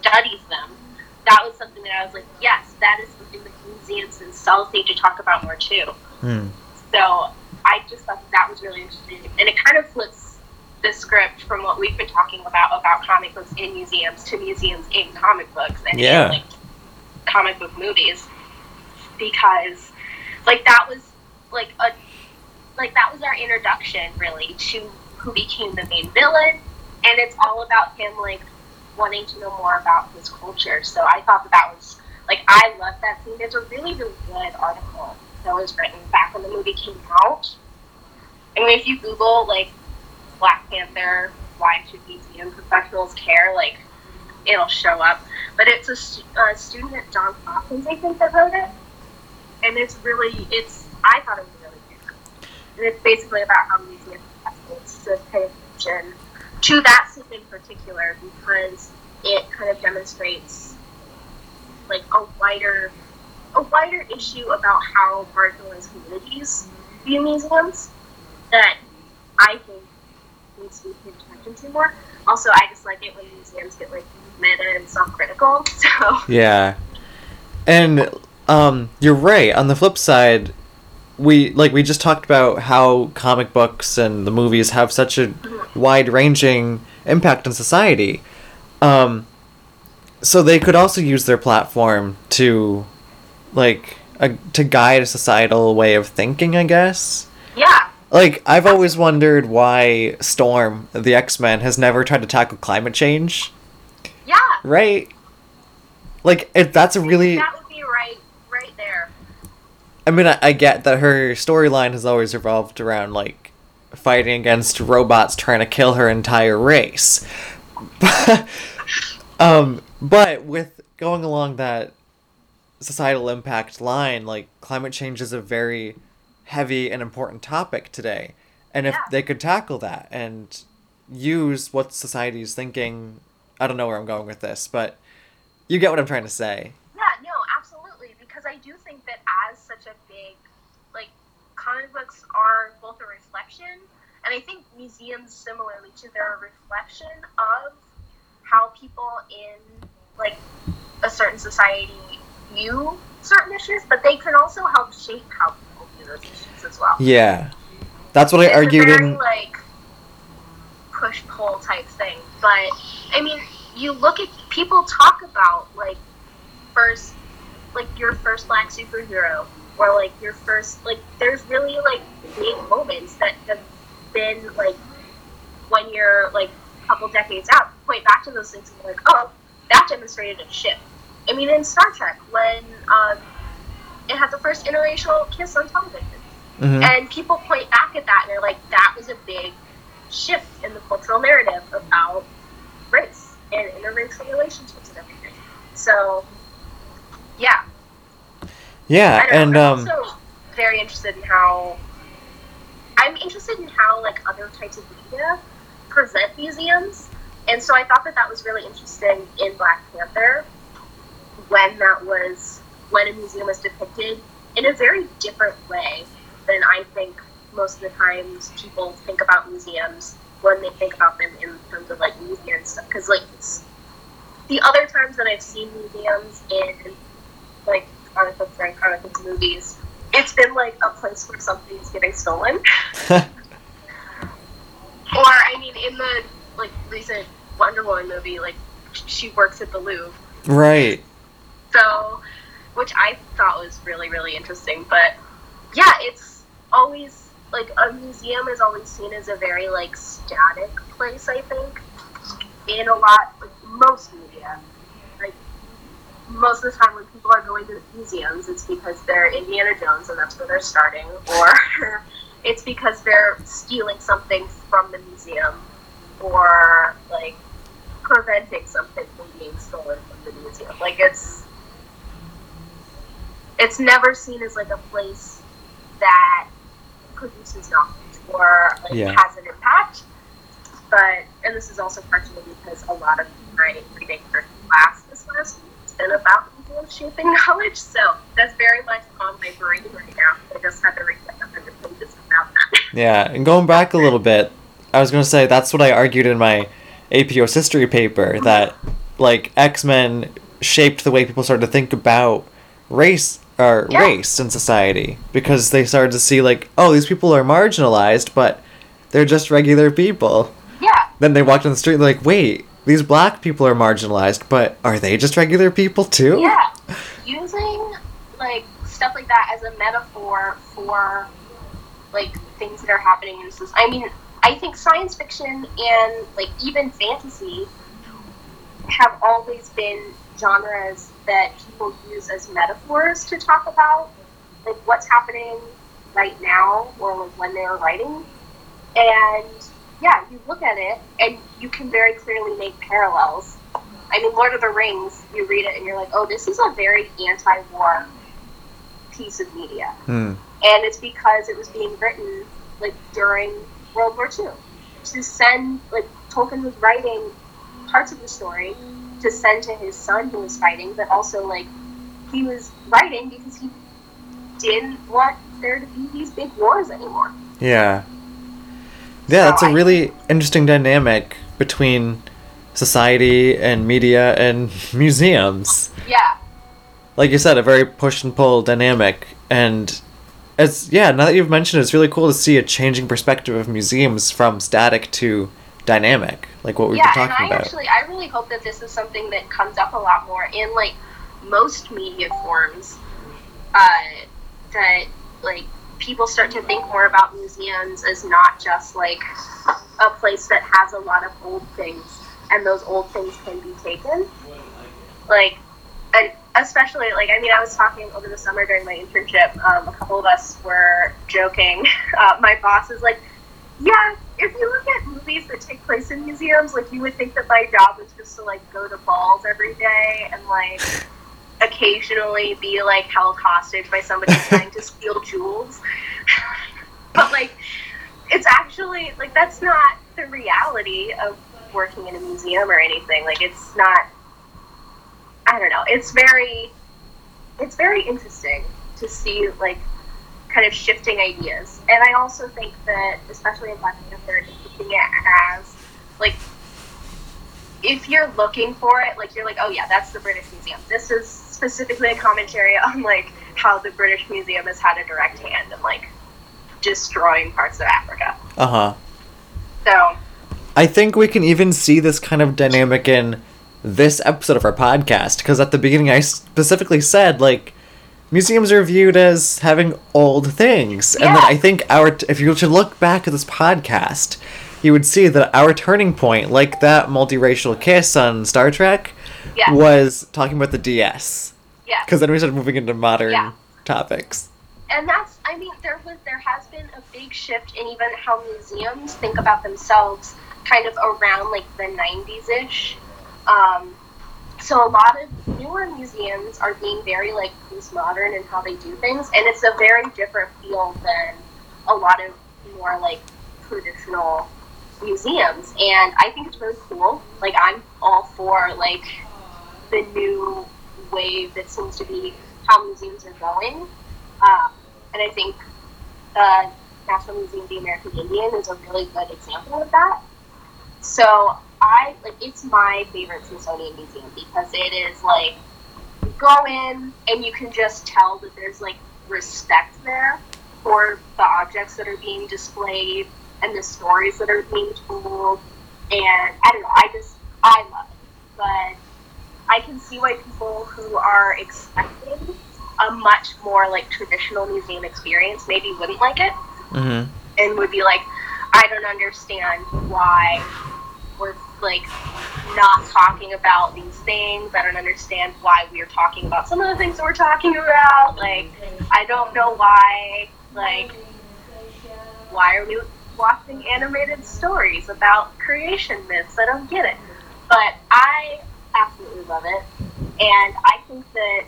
studies them that was something that i was like yes that is something that museums themselves need to talk about more too Hmm. so i just thought that was really interesting and it kind of flips the script from we've been talking about about comic books in museums to museums in comic books and in, Yeah. like comic book movies because like that was like a like that was our introduction really to who became the main villain and it's all about him like wanting to know more about his culture so i thought that that was like i love that scene there's a really really good article that was written back when the movie came out. I mean, if you Google like Black Panther, why should museum professionals care? Like, it'll show up. But it's a, stu- a student at Johns Hopkins, I think, that wrote it, and it's really, it's I thought it was really good. And it's basically about how museum professionals should pay attention to that scene in particular because it kind of demonstrates like a wider a wider issue about how marginalized communities view museums that I think needs to be paid attention to more. Also, I just like it when museums get like meta and self-critical. So Yeah. And um you're right. On the flip side, we like we just talked about how comic books and the movies have such a wide-ranging impact on society. Um so they could also use their platform to like a, to guide a societal way of thinking, I guess. yeah, Like I've always wondered why Storm, the X-Men, has never tried to tackle climate change, yeah, right? Like if that's a really that would be right, right there. I mean, I, I get that her storyline has always revolved around like fighting against robots trying to kill her entire race. um, but with going along that societal impact line, like climate change is a very heavy and important topic today. And if Yeah. they could tackle that and use what society is thinking, I don't know where I'm going with this, but you get what I'm trying to say. Yeah, no, absolutely. Because I do think that as such a big, like, comic books are both a reflection, and I think museums similarly too, they're a reflection of how people in, like, a certain society view certain issues, but they can also help shape how people view those issues as well. Yeah. That's what I argued a very, in like push pull type thing. But I mean, you look at people talk about like first, like your first black superhero, or like your first like. There's really like big moments that have been like when you're like a couple decades out. Point back to those things and be like, oh, that demonstrated a shift. I mean, in Star Trek, when um, it had the first interracial kiss on television. Mhm. And people point back at that and they're like, that was a big shift in the cultural narrative about race and interracial relationships and everything. So, yeah. Yeah, and know. um I'm also very interested in how. I'm interested in how, like, other types of media present museums. And so I thought that that was really interesting in Black Panther when that was, when a museum is depicted in a very different way than I think most of the times people think about museums when they think about them in terms of like museum stuff. Because like the other times that I've seen museums in like comic books and comic book movies, it's been like a place where something's getting stolen. Or I mean, in the like recent Wonder Woman movie, like she works at the Louvre, right. so which I thought was really really interesting. But yeah, it's always like a museum is always seen as a very like static place. I think in a lot like most media, like most of the time when people are going to museums, it's because they're Indiana Jones and that's where they're starting, or it's because they're stealing something from the museum, or like preventing something from being stolen from the museum. Like it's it's never seen as like a place that produces knowledge or like Yeah. has an impact. But and this is also partially because a lot of my reading for class this last week has been about museums shaping knowledge. So that's very much on my brain right now. I just had to read like a hundred pages about that. Yeah, and going back a little bit, I was going to say that's what I argued in my AP US history paper that like X-Men shaped the way people started to think about race or Yeah. race in society because they started to see like, oh, these people are marginalized, but they're just regular people. yeah. Then they walked on the street and like, wait, these black people are marginalized, but are they just regular people too? Yeah, using like stuff like that as a metaphor for like things that are happening in society. I mean, I think science fiction and like even fantasy have always been genres that people use as metaphors to talk about like what's happening right now or like when they were writing. And yeah, you look at it and you can very clearly make parallels. I mean, Lord of the Rings, you read it and you're like, oh, this is a very anti-war piece of media, Hmm. and it's because it was being written like during World War II. To send like Tolkien was writing parts of the story to send to his son who was fighting, but also like he was writing because he didn't want there to be these big wars anymore. Yeah. Yeah, that's a really interesting dynamic between society and media and museums. Yeah, Like you said, a very push and pull dynamic. And as yeah, now that you've mentioned it, it's really cool to see a changing perspective of museums from static to dynamic, like what we've yeah, been and talking I about. actually I really hope that this is something that comes up a lot more in like most media forms. Uh, that like people start to think more about museums as not just like a place that has a lot of old things, and those old things can be taken. Like, and especially like I mean, I was talking over the summer during my internship. Um, a couple of us were joking. Uh, my boss is like, "Yeah, if you look at movies that take place in museums, like you would think that my job was just to like go to balls every day and like." occasionally be like held hostage by somebody trying to steal jewels. but like it's actually like that's not the reality of working in a museum or anything. Like it's not I don't know. It's very it's very interesting to see like kind of shifting ideas. And I also think that especially in Black Panther looking it as like if you're looking for it, like you're like, oh yeah, that's the British Museum. This is specifically a commentary on like how the British Museum has had a direct hand in like destroying parts of Africa. Uh huh. So I think we can even see this kind of dynamic in this episode of our podcast because at the beginning I specifically said like museums are viewed as having old things, and then Yeah. I think our if you were to look back at this podcast, you would see that our turning point, like that multiracial kiss on Star Trek, yeah, was talking about the DS yeah. because then we started moving into modern Yeah. topics. and that's i mean there was there has been a big shift in even how museums think about themselves kind of around like the 90s ish um, so a lot of newer museums are being very like postmodern in how they do things and it's a very different feel than a lot of more like traditional museums. And i think it's really cool. Like i'm all for like the new wave that seems to be how museums are going. Um, and I think the National Museum of the American Indian is a really good example of that. So I like it's my favorite Smithsonian museum because it is like you go in and you can just tell that there's like respect there for the objects that are being displayed and the stories that are being told. And I don't know, I just I love it. But I can see why people who are expecting a much more like traditional museum experience maybe wouldn't like it Mm-hmm. and would be like, I don't understand why we're like not talking about these things. I don't understand why we're talking about some of the things that we're talking about. Like, I don't know why. Like, why are we watching animated stories about creation myths? I don't get it. But I absolutely love it, and I think that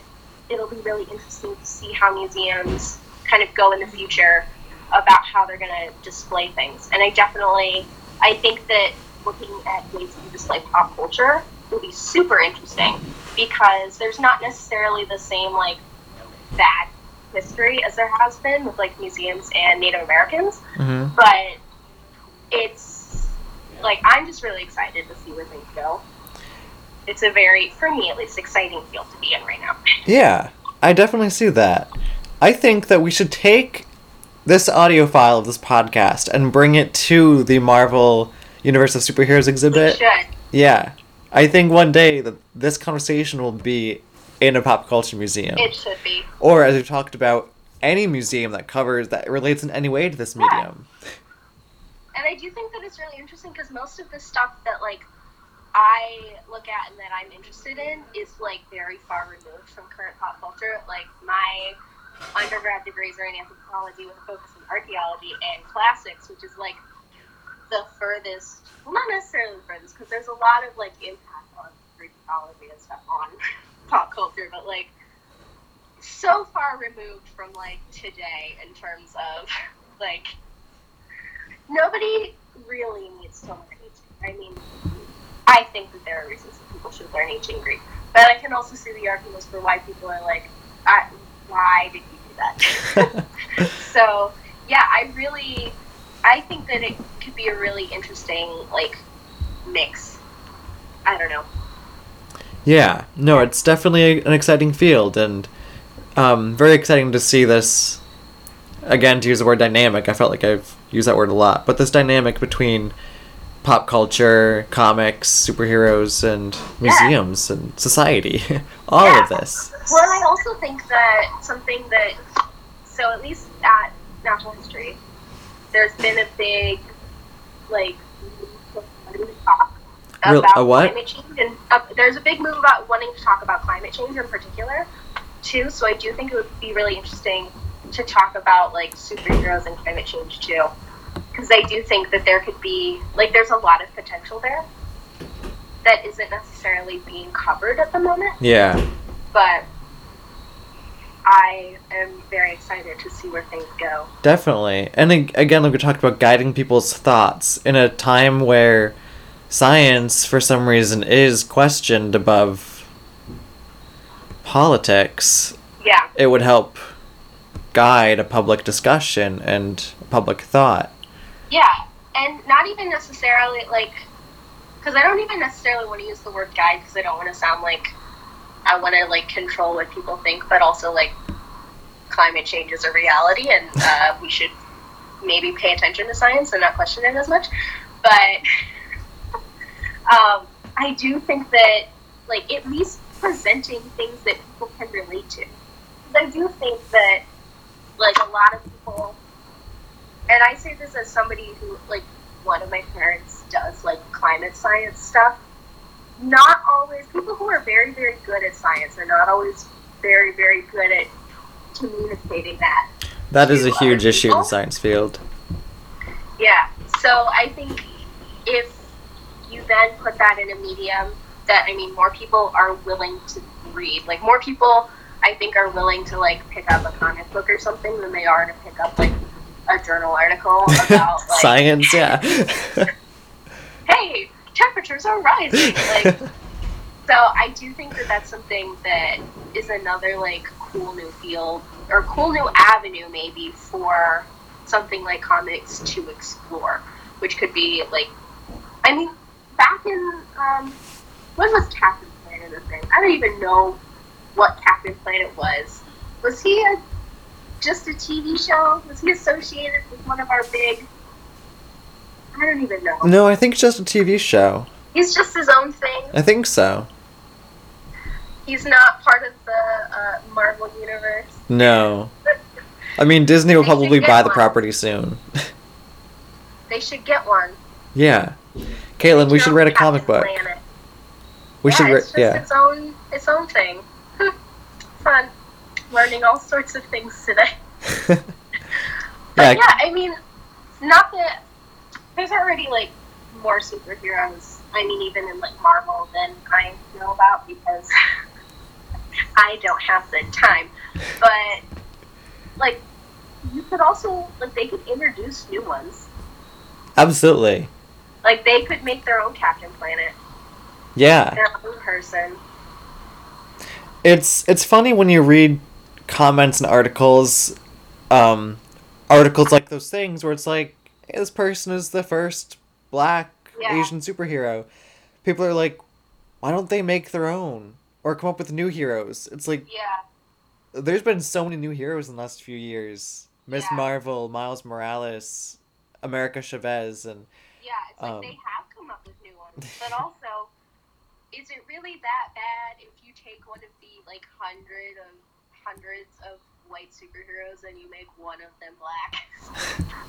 it'll be really interesting to see how museums kind of go in the future about how they're going to display things. And I definitely, I think that looking at ways to display pop culture will be super interesting because there's not necessarily the same like bad history as there has been with like museums and Native Americans, Mm-hmm. but it's like I'm just really excited to see where things go. It's a very, for me at least, exciting field to be in right now. Yeah, I definitely see that. I think that we should take this audio file of this podcast and bring it to the Marvel Universe of Superheroes We exhibit. should. Yeah. I think one day that this conversation will be in a pop culture museum. It should be. or as we've talked about, any museum that covers that relates in any way to this Yeah. medium. and I do think that it's really interesting because most of the stuff that like I look at and that I'm interested in is like very far removed from current pop culture. Like my undergrad degrees are in anthropology with a focus in archaeology and classics, which is like the furthest, well, not necessarily the furthest, because there's a lot of like impact on Greek mythology and stuff on pop culture, but like so far removed from like today in terms of like nobody really needs to learn ancient. I mean, I think that there are reasons that people should learn ancient Greek, but I can also see the arguments for why people are like, I, why did you do that? so yeah, I really, I think that it could be a really interesting like mix. I don't know. Yeah, no, it's definitely an exciting field, and um, very exciting to see this. Again, to use the word dynamic, I felt like I've used that word a lot, but this dynamic between pop culture, comics, superheroes, and museums yeah. and society, all yeah. of this. Well, I also think that something that, so at least at Natural History, there's been a big, like, talk about climate change, and uh, there's a big move about wanting to talk about climate change in particular, too. So I do think it would be really interesting to talk about like superheroes and climate change too, because I do think that there could be like there's a lot of potential there that isn't necessarily being covered at the moment. Yeah. But I am very excited to see where things go. Definitely. And again, like we talked about guiding people's thoughts in a time where science, for some reason, is questioned above politics. Yeah. It would help guide a public discussion and public thought. Yeah. And not even necessarily like, because I don't even necessarily want to use the word guide because I don't want to sound like I want to like control what people think, but also like climate change is a reality and uh, we should maybe pay attention to science and not question it as much. But um, I do think that like at least presenting things that people can relate to. I do think that like a lot of people, and I say this as somebody who like one of my parents does like climate science stuff not always people who are very very good at science are not always very very good at communicating that. That is a huge issue in the science field. Yeah. So I think if you then put that in a medium that I mean more people are willing to read, like more people I think are willing to like pick up a comic book or something than they are to pick up like a journal article about like, science, yeah. hey, temperatures are rising. Like, so I do think that that's something that is another like cool new field or cool new avenue maybe for something like comics to explore, which could be like, I mean, back in um, when was Captain Planet a thing? I don't even know what Captain Planet was. Was he a just a TV show? Was he associated with one of our big I don't even know. No, I think it's just a TV show. He's just his own thing. I think so. He's not part of the uh, Marvel universe. No. I mean, Disney will probably buy the property soon. they should get one. Yeah, Caitlin, we should write a comic book. Planet. We yeah, should. It's just yeah. its own its own thing. Fun, learning all sorts of things today. but yeah. yeah, I mean, not that there's already like more superheroes. I mean, even in like Marvel than I know about because I don't have the time. But like, you could also like they could introduce new ones. Absolutely. Like they could make their own Captain Planet. Yeah. Their own person. It's it's funny when you read comments and articles, um, articles like those things where it's like hey, this person is the first black yeah. Asian superhero. People are like, why don't they make their own or come up with new heroes? It's like, yeah, there's been so many new heroes in the last few years. Miss yeah. Marvel, Miles Morales, America Chavez, and yeah, it's like um, they have come up with new ones, but also, is it really that bad if you take one of the like hundred of hundreds of white superheroes and you make one of them black?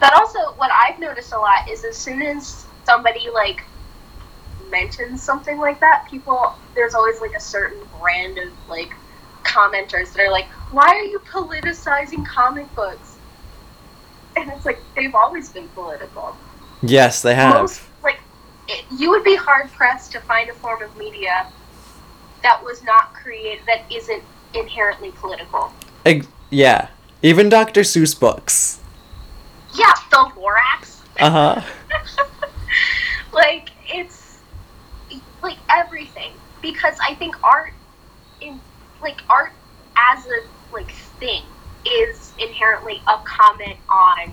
But also, what I've noticed a lot is as soon as somebody like mentions something like that, people there's always like a certain brand of like commenters that are like, "Why are you politicizing comic books?" And it's like they've always been political. Yes, they have. Most like it, you would be hard pressed to find a form of media that was not created that isn't inherently political. Ex- yeah. Even Dr. Seuss books. Yeah, the Lorax. Uh huh. like it's like everything because I think art in like art as a like thing is inherently a comment on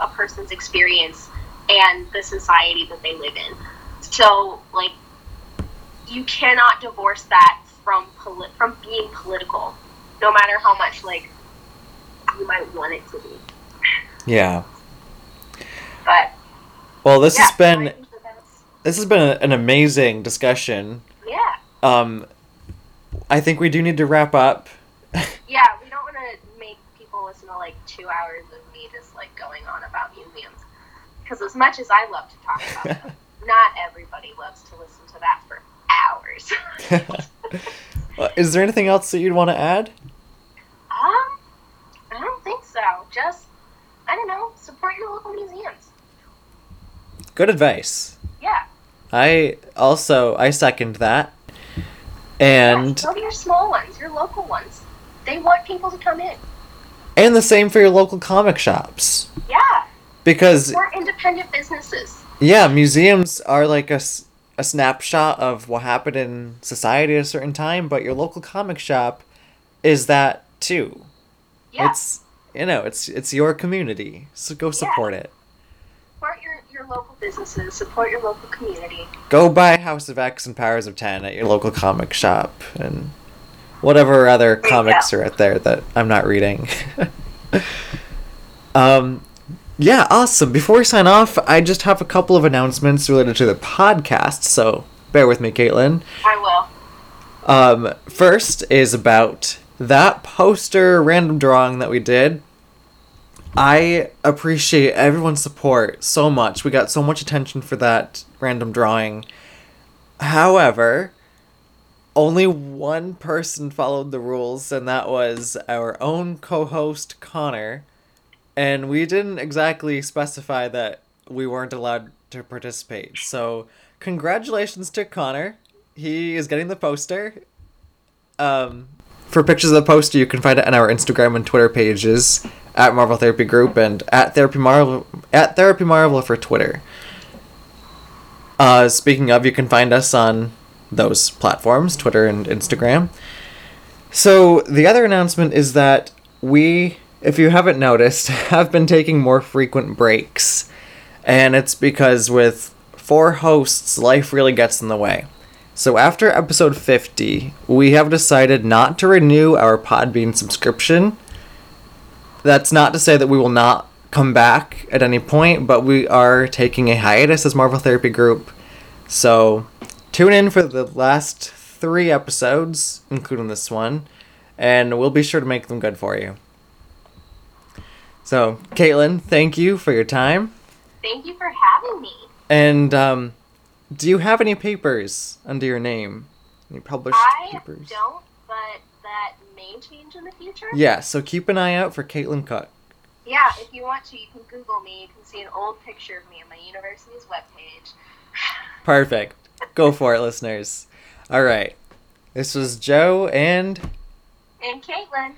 a person's experience and the society that they live in. So like you cannot divorce that from poli- from being political, no matter how much like you might want it to be. Yeah. But Well, this yeah, has been I think that that's- this has been a, an amazing discussion. yeah. Um, I think we do need to wrap up. Yeah, we don't want to make people listen to like two hours of me just like going on about museums. Because as much as I love to talk about them, not everybody loves to listen to that for hours. Uh, Is there anything else that you'd want to add? um, I don't think so. Just, I don't know, support your local museums. Good advice. Yeah. I also I second that. And Go to your small ones, your local ones. They want people to come in. and the same for your local comic shops Yeah. because Or independent businesses. yeah, museums are like a, a snapshot of what happened in society at a certain time, but your local comic shop is that too. Yeah. It's you know, it's it's your community. So go support it. support your, your local businesses, support your local community. Go buy House of X and Powers of Ten at your local comic shop and whatever other comics go. are out there that I'm not reading. um, yeah, awesome. Before we sign off, I just have a couple of announcements related to the podcast, so bear with me, Caitlin. I will. Um, first is about that poster random drawing that we did. I appreciate everyone's support so much. We got so much attention for that random drawing. However, only one person followed the rules, and that was our own co host, Connor. And we didn't exactly specify that we weren't allowed to participate. So, congratulations to Connor. He is getting the poster. Um, for pictures of the poster, you can find it on our Instagram and Twitter pages at Marvel Therapy Group and at Therapy Marvel at Therapy Marvel for Twitter. Uh, speaking of, you can find us on those platforms, Twitter and Instagram. So the other announcement is that we, if you haven't noticed, have been taking more frequent breaks, and it's because with four hosts, life really gets in the way. So after episode 50, we have decided not to renew our Podbean subscription. That's not to say that we will not come back at any point, but we are taking a hiatus as Marvel Therapy Group. So tune in for the last three episodes, including this one, and we'll be sure to make them good for you. So, Caitlin, thank you for your time. Thank you for having me. And um, do you have any papers under your name? Any published I papers? don't, but that may change in the future. Yeah, so keep an eye out for Caitlin Cook. Yeah, if you want to, you can Google me. You can see an old picture of me on my university's webpage. Perfect. Go for it, listeners. All right. This was Joe and And Caitlin.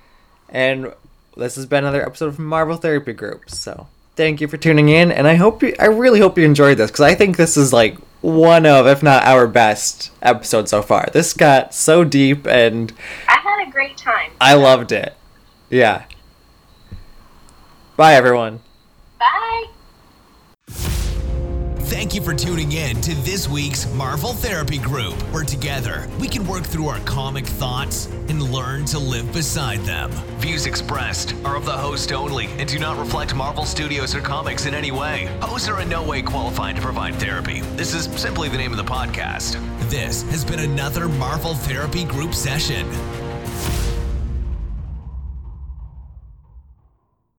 and this has been another episode of Marvel Therapy Group. So, thank you for tuning in and I hope you I really hope you enjoyed this cuz I think this is like one of if not our best episode so far. This got so deep and I had a great time. I loved it. Yeah. Bye everyone. Bye. Thank you for tuning in to this week's Marvel Therapy Group, where together we can work through our comic thoughts and learn to live beside them. Views expressed are of the host only and do not reflect Marvel Studios or comics in any way. Hosts are in no way qualified to provide therapy. This is simply the name of the podcast. This has been another Marvel Therapy Group session.